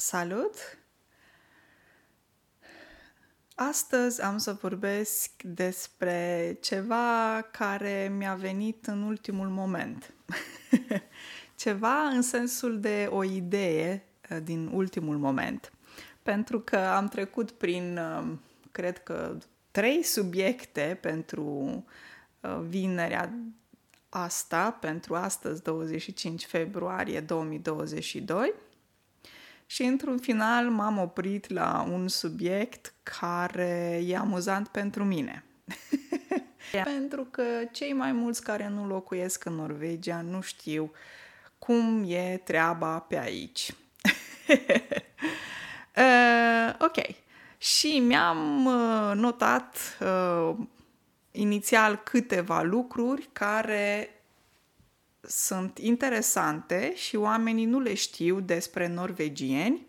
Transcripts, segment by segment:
Salut! Astăzi am să vorbesc despre ceva care mi-a venit în ultimul moment. ceva în sensul de o idee uh, din ultimul moment. Pentru că am trecut prin, uh, cred că, trei subiecte pentru uh, vinerea asta, pentru astăzi, 25 februarie 2022 și într-un final m-am oprit la un subiect care e amuzant pentru mine. pentru că cei mai mulți care nu locuiesc în Norvegia nu știu cum e treaba pe aici. uh, ok. Și mi-am uh, notat uh, inițial câteva lucruri care sunt interesante și oamenii nu le știu despre norvegieni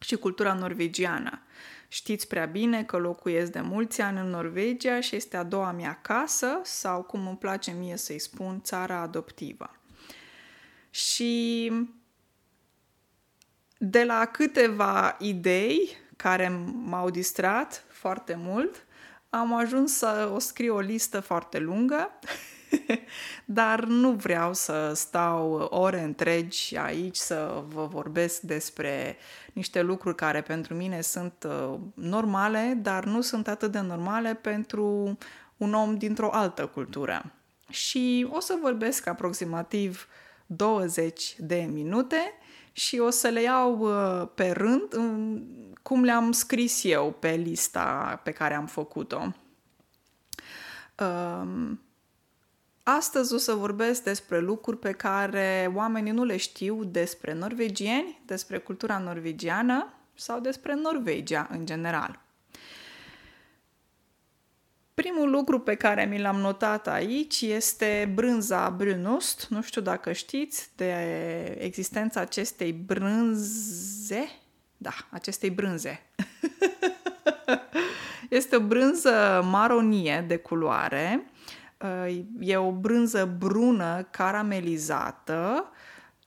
și cultura norvegiană. Știți prea bine că locuiesc de mulți ani în Norvegia și este a doua mea casă sau, cum îmi place mie să-i spun, țara adoptivă. Și de la câteva idei care m-au distrat foarte mult, am ajuns să o scriu o listă foarte lungă Dar nu vreau să stau ore întregi aici să vă vorbesc despre niște lucruri care pentru mine sunt uh, normale, dar nu sunt atât de normale pentru un om dintr-o altă cultură. Și o să vorbesc aproximativ 20 de minute și o să le iau uh, pe rând cum le-am scris eu pe lista pe care am făcut-o. Um, Astăzi o să vorbesc despre lucruri pe care oamenii nu le știu despre norvegieni, despre cultura norvegiană sau despre Norvegia în general. Primul lucru pe care mi l-am notat aici este brânza brunost. Nu știu dacă știți de existența acestei brânze. Da, acestei brânze. este o brânză maronie de culoare E o brânză brună caramelizată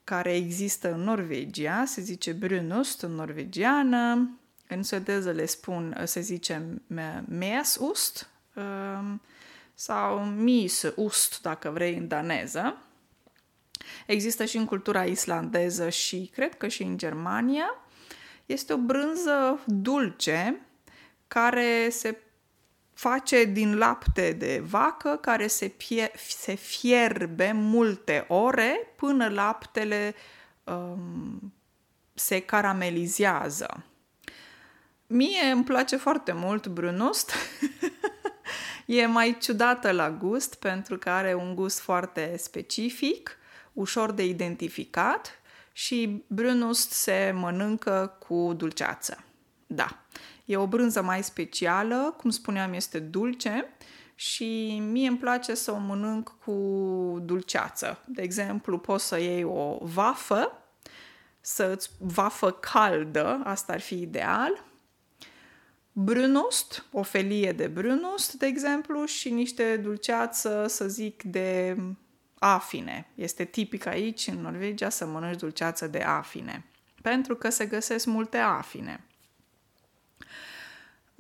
care există în Norvegia, se zice brunost în norvegiană, în suedeză le spun, se zice mesust um, sau misust, dacă vrei, în daneză. Există și în cultura islandeză și cred că și în Germania. Este o brânză dulce care se face din lapte de vacă care se, pie- se fierbe multe ore până laptele um, se caramelizează. Mie îmi place foarte mult brunost. e mai ciudată la gust pentru că are un gust foarte specific, ușor de identificat și brunost se mănâncă cu dulceață. Da. E o brânză mai specială, cum spuneam, este dulce și mie îmi place să o mănânc cu dulceață. De exemplu, poți să iei o vafă, să-ți vafă caldă, asta ar fi ideal, brunost, o felie de brunost, de exemplu, și niște dulceață, să zic, de afine. Este tipic aici, în Norvegia, să mănânci dulceață de afine, pentru că se găsesc multe afine.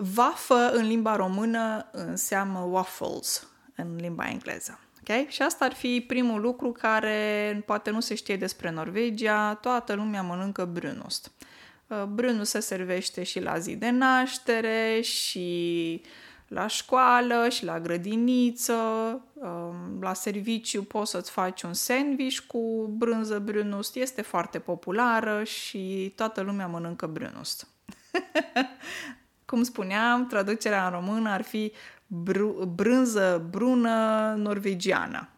Vafă în limba română înseamnă waffles în limba engleză. Okay? Și asta ar fi primul lucru care poate nu se știe despre Norvegia. Toată lumea mănâncă brunost. Uh, brunost se servește și la zi de naștere și la școală și la grădiniță, um, la serviciu poți să-ți faci un sandwich cu brânză brunust, este foarte populară și toată lumea mănâncă brunust. Cum spuneam, traducerea în română ar fi br- brânză brună norvegiană.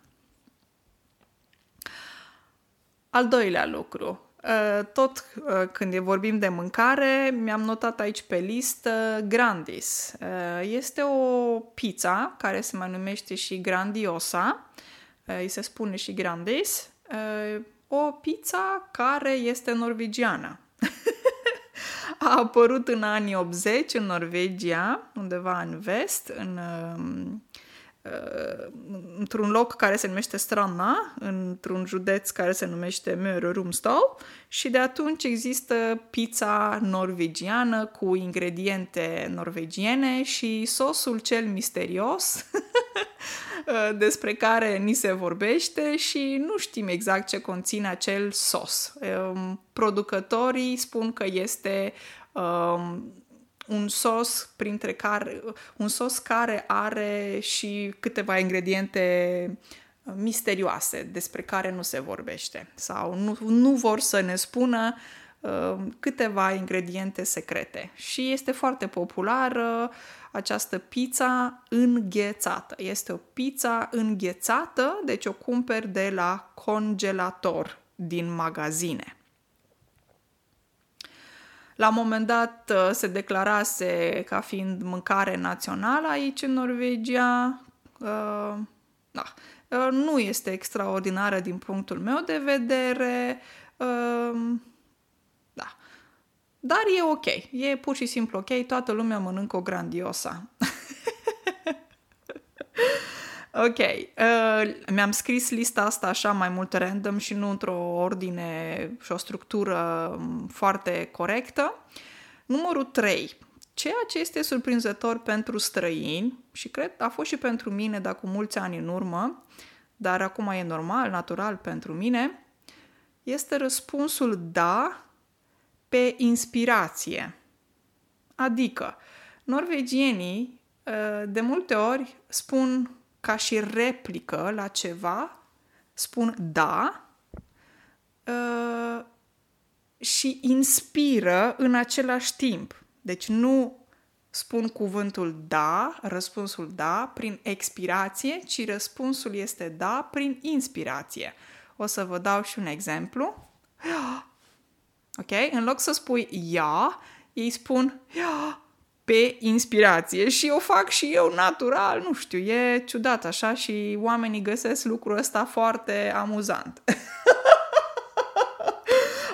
Al doilea lucru, ă, tot ă, când vorbim de mâncare, mi-am notat aici pe listă Grandis. Ă, este o pizza care se mai numește și Grandiosa, îi se spune și Grandis, o pizza care este norvegiană. a apărut în anii 80 în Norvegia, undeva în vest, în, um, uh, într-un loc care se numește Strana, într-un județ care se numește Møre og Romsdal și de atunci există pizza norvegiană cu ingrediente norvegiene și sosul cel misterios despre care ni se vorbește și nu știm exact ce conține acel sos. Um, producătorii spun că este um, un sos printre care un sos care are și câteva ingrediente misterioase despre care nu se vorbește sau nu, nu vor să ne spună uh, câteva ingrediente secrete. Și este foarte populară această pizza înghețată. Este o pizza înghețată, deci o cumperi de la congelator din magazine. La un moment dat uh, se declarase ca fiind mâncare națională aici în Norvegia. Uh, da. Uh, nu este extraordinară din punctul meu de vedere. Da. Dar e ok. E pur și simplu ok. Toată lumea mănâncă o grandiosa. Ok, uh, mi-am scris lista asta așa mai mult random și nu într-o ordine și o structură um, foarte corectă. Numărul 3. Ceea ce este surprinzător pentru străini și cred a fost și pentru mine, dar cu mulți ani în urmă, dar acum e normal, natural pentru mine, este răspunsul da pe inspirație. Adică, norvegienii uh, de multe ori spun ca și replică la ceva, spun da uh, și inspiră în același timp. Deci nu spun cuvântul da, răspunsul da, prin expirație, ci răspunsul este da prin inspirație. O să vă dau și un exemplu. Ok? În loc să spui ia, ei spun ia, pe inspirație și o fac și eu natural, nu știu, e ciudat așa și oamenii găsesc lucrul ăsta foarte amuzant.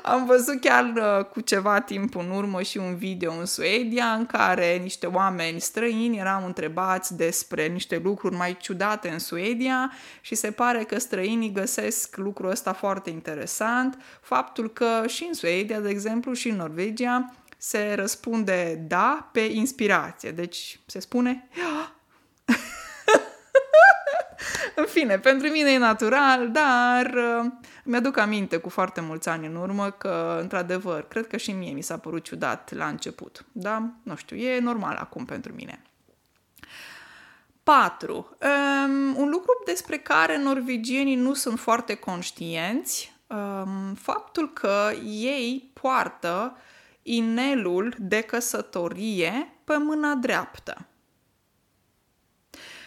Am văzut chiar uh, cu ceva timp în urmă și un video în Suedia în care niște oameni străini erau întrebați despre niște lucruri mai ciudate în Suedia și se pare că străinii găsesc lucrul ăsta foarte interesant. Faptul că și în Suedia, de exemplu, și în Norvegia, se răspunde da pe inspirație. Deci se spune În fine, pentru mine e natural, dar uh, mi-aduc aminte cu foarte mulți ani în urmă că, într-adevăr, cred că și mie mi s-a părut ciudat la început. Da? Nu știu, e normal acum pentru mine. 4. Um, un lucru despre care norvegienii nu sunt foarte conștienți, um, faptul că ei poartă inelul de căsătorie pe mâna dreaptă.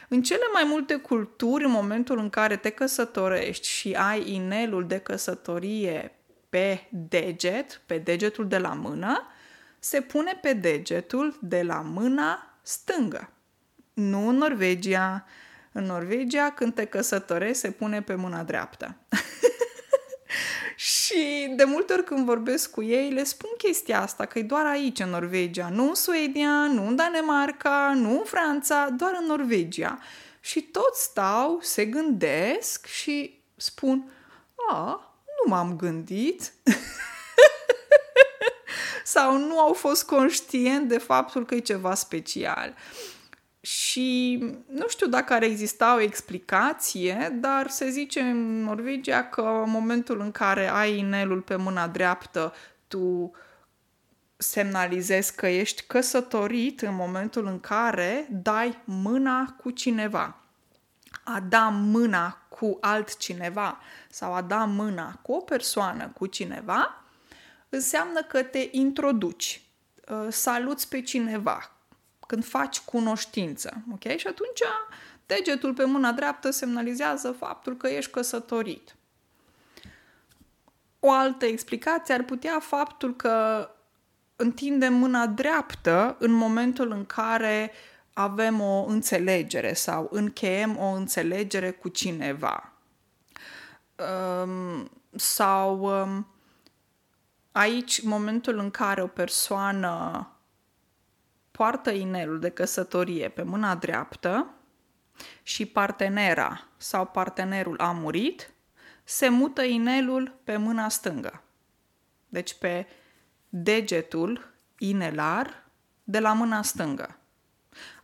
În cele mai multe culturi, în momentul în care te căsătorești și ai inelul de căsătorie pe deget, pe degetul de la mână, se pune pe degetul de la mâna stângă. Nu în Norvegia. În Norvegia, când te căsătorești, se pune pe mâna dreaptă. Și de multe ori când vorbesc cu ei, le spun chestia asta, că e doar aici, în Norvegia, nu în Suedia, nu în Danemarca, nu în Franța, doar în Norvegia. Și toți stau, se gândesc și spun, a, nu m-am gândit. Sau nu au fost conștient de faptul că e ceva special. Și nu știu dacă ar exista o explicație, dar se zice în Norvegia că în momentul în care ai inelul pe mâna dreaptă, tu semnalizezi că ești căsătorit în momentul în care dai mâna cu cineva. A da mâna cu altcineva sau a da mâna cu o persoană, cu cineva, înseamnă că te introduci, uh, saluți pe cineva, când faci cunoștință. Ok? Și atunci degetul pe mâna dreaptă semnalizează faptul că ești căsătorit. O altă explicație ar putea faptul că întindem mâna dreaptă în momentul în care avem o înțelegere sau încheiem o înțelegere cu cineva. Um, sau um, aici, momentul în care o persoană poartă inelul de căsătorie pe mâna dreaptă, și partenera sau partenerul a murit, se mută inelul pe mâna stângă. Deci pe degetul inelar de la mâna stângă.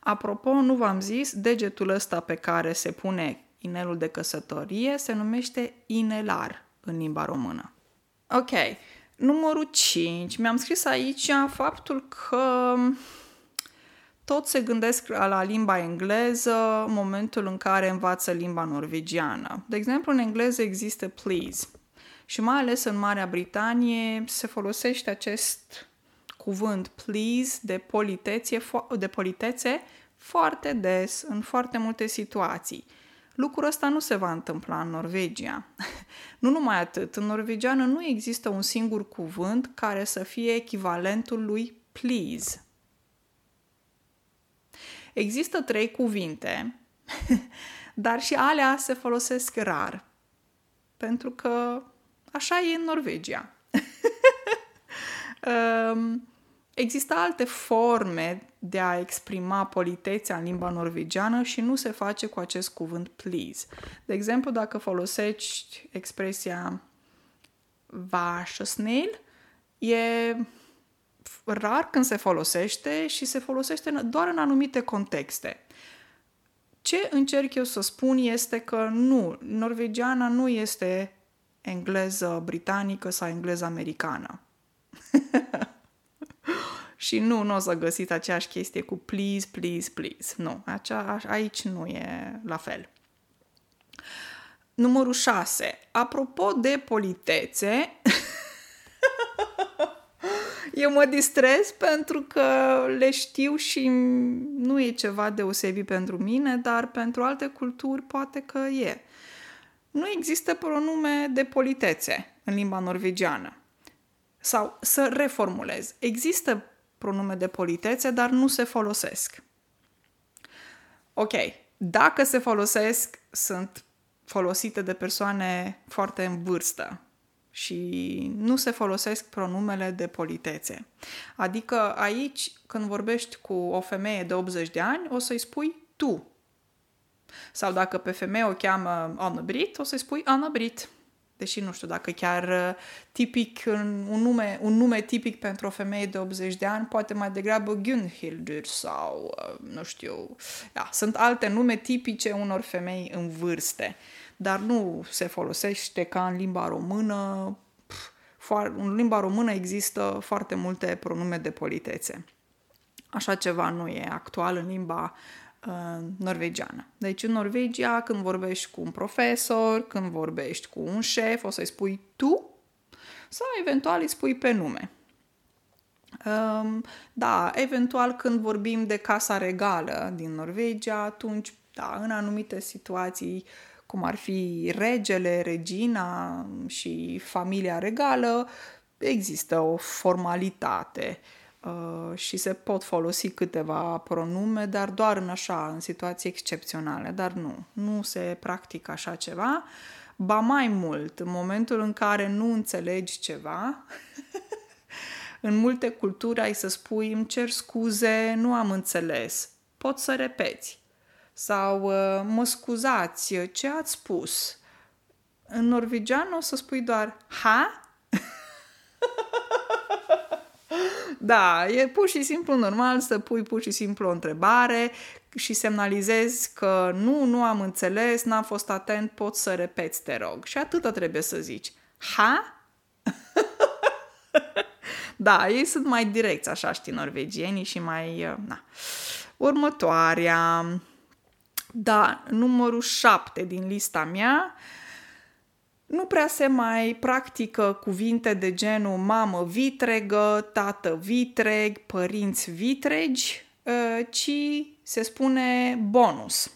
Apropo, nu v-am zis, degetul ăsta pe care se pune inelul de căsătorie se numește inelar în limba română. Ok, numărul 5. Mi-am scris aici faptul că tot se gândesc la limba engleză în momentul în care învață limba norvegiană. De exemplu, în engleză există please și mai ales în Marea Britanie se folosește acest cuvânt please de politețe, de politețe foarte des, în foarte multe situații. Lucrul ăsta nu se va întâmpla în Norvegia. nu numai atât, în norvegiană nu există un singur cuvânt care să fie echivalentul lui please. Există trei cuvinte, dar și alea se folosesc rar, pentru că așa e în Norvegia. um, Există alte forme de a exprima politețea în limba norvegiană și nu se face cu acest cuvânt please. De exemplu, dacă folosești expresia vașăsnel, e rar când se folosește și se folosește doar în anumite contexte. Ce încerc eu să spun este că nu, norvegiana nu este engleză britanică sau engleză americană. Și nu, nu o să găsiți aceeași chestie cu please, please, please. Nu, acea, aici nu e la fel. Numărul 6. Apropo de politețe, eu mă distrez pentru că le știu și nu e ceva deosebit pentru mine, dar pentru alte culturi poate că e. Nu există pronume de politețe în limba norvegiană. Sau să reformulez. Există pronume de politețe, dar nu se folosesc. Ok, dacă se folosesc, sunt folosite de persoane foarte în vârstă și nu se folosesc pronumele de politețe. Adică aici, când vorbești cu o femeie de 80 de ani, o să-i spui tu. Sau dacă pe femeie o cheamă Anna Brit, o să-i spui Anna Brit deși nu știu dacă chiar uh, tipic, un nume, un nume tipic pentru o femeie de 80 de ani, poate mai degrabă Gunhildur sau, uh, nu știu, da, sunt alte nume tipice unor femei în vârste, dar nu se folosește ca în limba română, în limba română există foarte multe pronume de politețe. Așa ceva nu e actual în limba uh, norvegiană. Deci în Norvegia, când vorbești cu un profesor, când vorbești cu un șef, o să-i spui tu sau eventual îi spui pe nume. Um, da, eventual când vorbim de casa regală din Norvegia, atunci, da, în anumite situații, cum ar fi regele, regina și familia regală, există o formalitate Uh, și se pot folosi câteva pronume, dar doar în așa, în situații excepționale, dar nu, nu se practică așa ceva. Ba mai mult, în momentul în care nu înțelegi ceva, în multe culturi ai să spui îmi cer scuze, nu am înțeles, pot să repeți. Sau uh, mă scuzați, ce ați spus? În norvegian o să spui doar ha? Da, e pur și simplu normal să pui pur și simplu o întrebare și semnalizezi că nu, nu am înțeles, n-am fost atent, pot să repeți, te rog. Și atâta trebuie să zici. Ha? da, ei sunt mai direcți, așa știi, norvegienii și mai... Uh, na. Următoarea, da, numărul 7 din lista mea, nu prea se mai practică cuvinte de genul mamă vitregă, tată vitreg, părinți vitregi, ă, ci se spune bonus.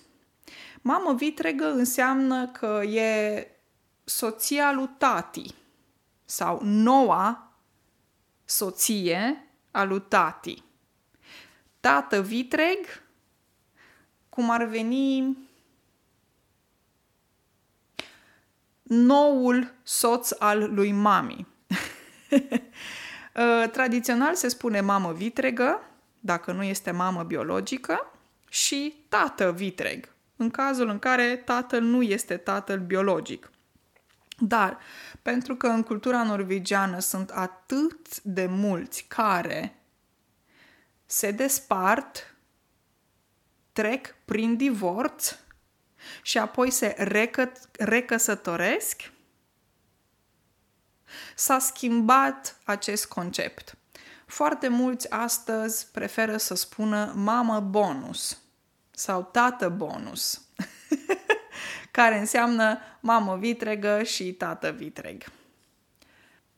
Mamă vitregă înseamnă că e soția lui tati sau noua soție a lui tati. Tată vitreg, cum ar veni noul soț al lui mami. Uh, tradițional se spune mamă vitregă, dacă nu este mamă biologică, și tată vitreg, în cazul în care tatăl nu este tatăl biologic. Dar pentru că în cultura norvegiană sunt atât de mulți care se despart, trec prin divorț și apoi se recă- recăsătoresc, s-a schimbat acest concept. Foarte mulți astăzi preferă să spună mamă bonus sau tată bonus, care înseamnă mamă vitregă și tată vitreg.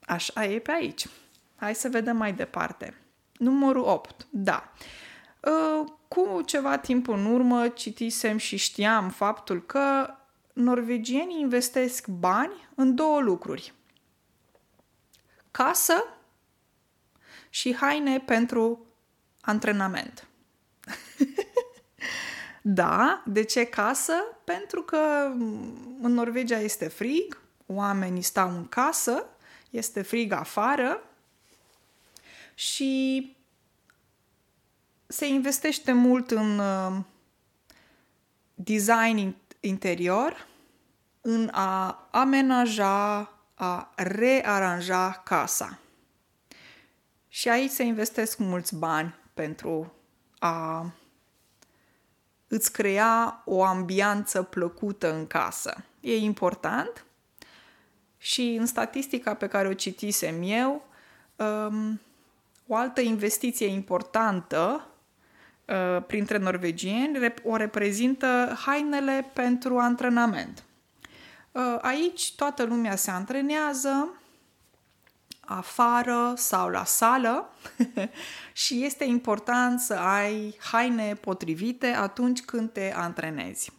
Așa e pe aici. Hai să vedem mai departe. Numărul 8. Da. Ă, cu ceva timp în urmă citisem și știam faptul că norvegienii investesc bani în două lucruri. Casă și haine pentru antrenament. da, de ce casă? Pentru că în Norvegia este frig, oamenii stau în casă, este frig afară și se investește mult în uh, design interior, în a amenaja, a rearanja casa. Și aici se investesc mulți bani pentru a îți crea o ambianță plăcută în casă. E important și în statistica pe care o citisem eu, um, o altă investiție importantă uh, printre norvegieni o reprezintă hainele pentru antrenament. Uh, aici toată lumea se antrenează afară sau la sală și este important să ai haine potrivite atunci când te antrenezi.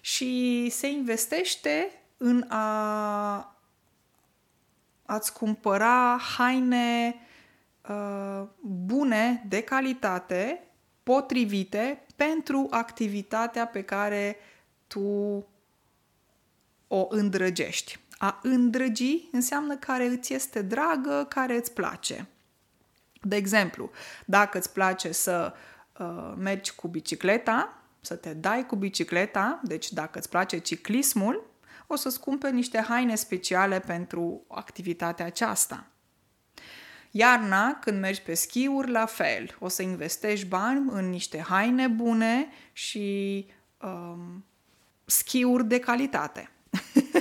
Și se investește în a ați cumpăra haine uh, bune, de calitate, potrivite pentru activitatea pe care tu o îndrăgești. A îndrăgi înseamnă care îți este dragă, care îți place. De exemplu, dacă îți place să uh, mergi cu bicicleta, să te dai cu bicicleta, deci dacă îți place ciclismul, o să-ți cumperi niște haine speciale pentru activitatea aceasta. Iarna, când mergi pe schiuri, la fel. O să investești bani în niște haine bune și um, schiuri de calitate.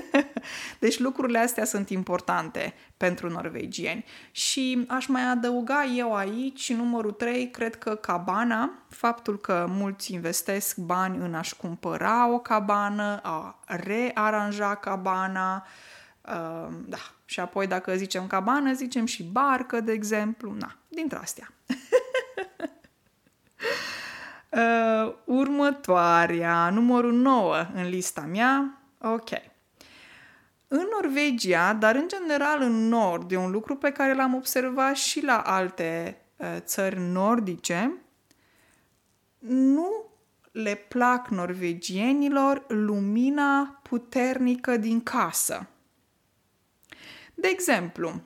deci lucrurile astea sunt importante pentru norvegieni. Și aș mai adăuga eu aici, numărul 3, cred că cabana, faptul că mulți investesc bani în a-și cumpăra o cabană, a rearanja cabana, uh, da, și apoi dacă zicem cabană, zicem și barcă, de exemplu, na, dintre astea. uh, următoarea, numărul 9 în lista mea, ok. În Norvegia, dar în general în nord, e un lucru pe care l-am observat și la alte uh, țări nordice, nu le plac norvegienilor lumina puternică din casă. De exemplu,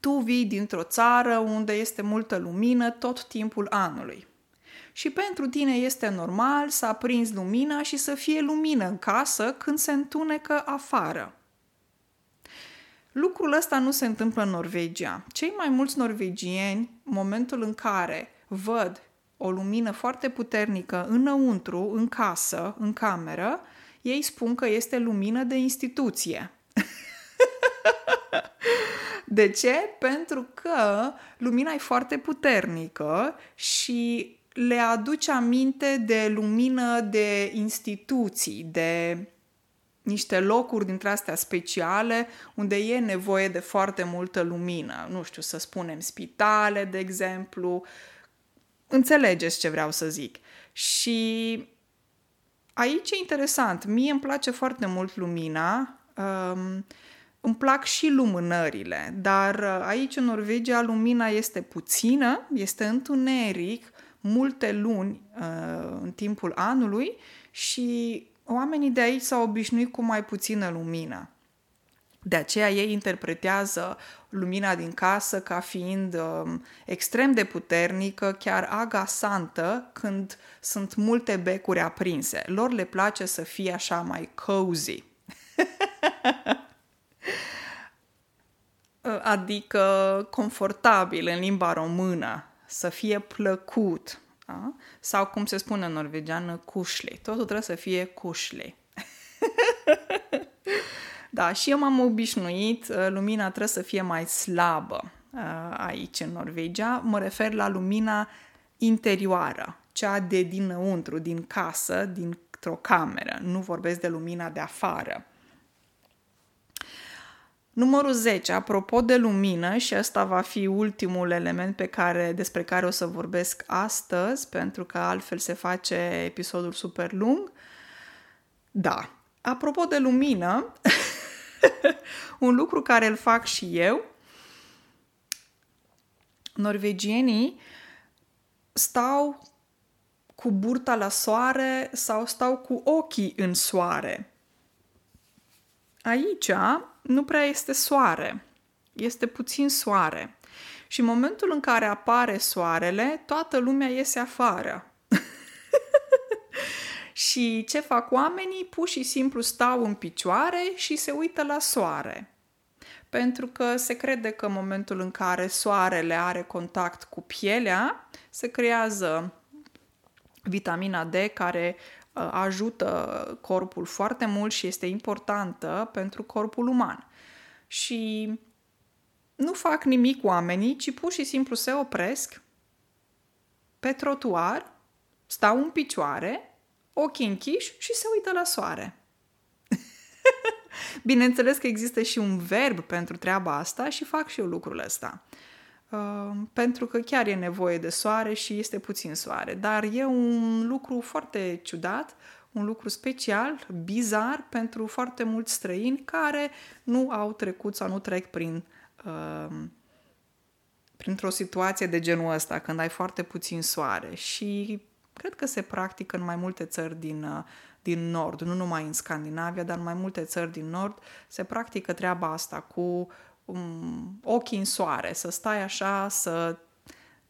tu vii dintr-o țară unde este multă lumină tot timpul anului. Și pentru tine este normal să aprinzi lumina și să fie lumină în casă când se întunecă afară. Lucrul ăsta nu se întâmplă în Norvegia. Cei mai mulți norvegieni, în momentul în care văd o lumină foarte puternică înăuntru, în casă, în cameră, ei spun că este lumină de instituție. De ce? Pentru că lumina e foarte puternică și le aduce aminte de lumină de instituții, de niște locuri dintre astea speciale unde e nevoie de foarte multă lumină. Nu știu, să spunem spitale, de exemplu. Înțelegeți ce vreau să zic. Și aici e interesant. Mie îmi place foarte mult lumina. Um, îmi plac și lumânările, dar uh, aici în Norvegia lumina este puțină, este întuneric, multe luni uh, în timpul anului și oamenii de aici s-au obișnuit cu mai puțină lumină. De aceea ei interpretează lumina din casă ca fiind um, extrem de puternică, chiar agasantă când sunt multe becuri aprinse. Lor le place să fie așa mai cozy. adică confortabil în limba română, să fie plăcut. Da? Sau cum se spune în norvegiană, cușle. Totul trebuie să fie cușle. Da, și eu m-am obișnuit, uh, lumina trebuie să fie mai slabă uh, aici în Norvegia. Mă refer la lumina interioară, cea de dinăuntru, din casă, dintr-o cameră. Nu vorbesc de lumina de afară. Numărul 10, apropo de lumină, și ăsta va fi ultimul element pe care, despre care o să vorbesc astăzi, pentru că altfel se face episodul super lung. Da, apropo de lumină, un lucru care îl fac și eu. Norvegienii stau cu burta la soare sau stau cu ochii în soare. Aici nu prea este soare, este puțin soare. Și în momentul în care apare soarele, toată lumea iese afară. Și ce fac oamenii? Pur și simplu stau în picioare și se uită la soare. Pentru că se crede că în momentul în care soarele are contact cu pielea, se creează vitamina D care uh, ajută corpul foarte mult și este importantă pentru corpul uman. Și nu fac nimic oamenii, ci pur și simplu se opresc pe trotuar, stau în picioare ochii închiși și se uită la soare. Bineînțeles că există și un verb pentru treaba asta și fac și eu lucrul ăsta. Uh, pentru că chiar e nevoie de soare și este puțin soare. Dar e un lucru foarte ciudat, un lucru special, bizar pentru foarte mulți străini care nu au trecut sau nu trec prin uh, printr-o situație de genul ăsta, când ai foarte puțin soare și Cred că se practică în mai multe țări din, uh, din nord, nu numai în Scandinavia, dar în mai multe țări din nord se practică treaba asta cu um, ochii în soare, să stai așa, să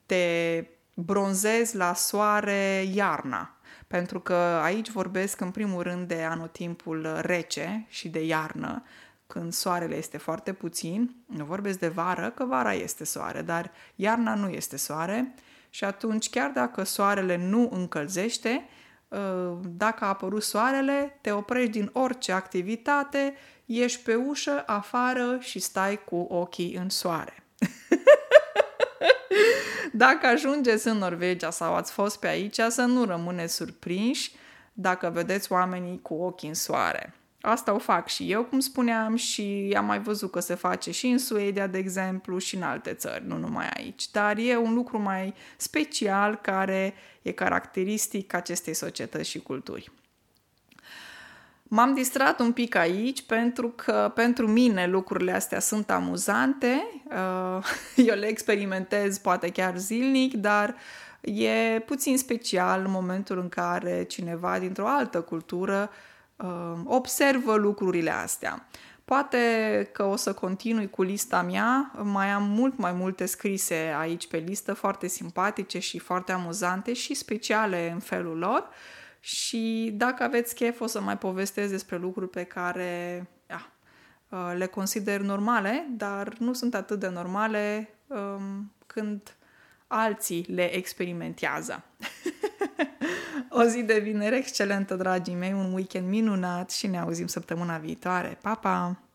te bronzezi la soare iarna. Pentru că aici vorbesc în primul rând de anotimpul rece și de iarnă, când soarele este foarte puțin. Nu vorbesc de vară, că vara este soare, dar iarna nu este soare și atunci, chiar dacă soarele nu încălzește, ă, dacă a apărut soarele, te oprești din orice activitate, ieși pe ușă, afară și stai cu ochii în soare. dacă ajungeți în Norvegia sau ați fost pe aici, să nu rămâneți surprinși dacă vedeți oamenii cu ochii în soare. Asta o fac și eu, cum spuneam, și am mai văzut că se face și în Suedia, de exemplu, și în alte țări, nu numai aici. Dar e un lucru mai special care e caracteristic acestei societăți și culturi. M-am distrat un pic aici pentru că pentru mine lucrurile astea sunt amuzante. Uh, eu le experimentez poate chiar zilnic, dar e puțin special în momentul în care cineva dintr-o altă cultură uh, observă lucrurile astea. Poate că o să continui cu lista mea, mai am mult mai multe scrise aici pe listă, foarte simpatice și foarte amuzante și speciale în felul lor. Și dacă aveți chef, o să mai povestesc despre lucruri pe care ia, uh, le consider normale, dar nu sunt atât de normale um, când alții le experimentează. O zi de vineri excelentă, dragii mei, un weekend minunat și ne auzim săptămâna viitoare. Pa, pa!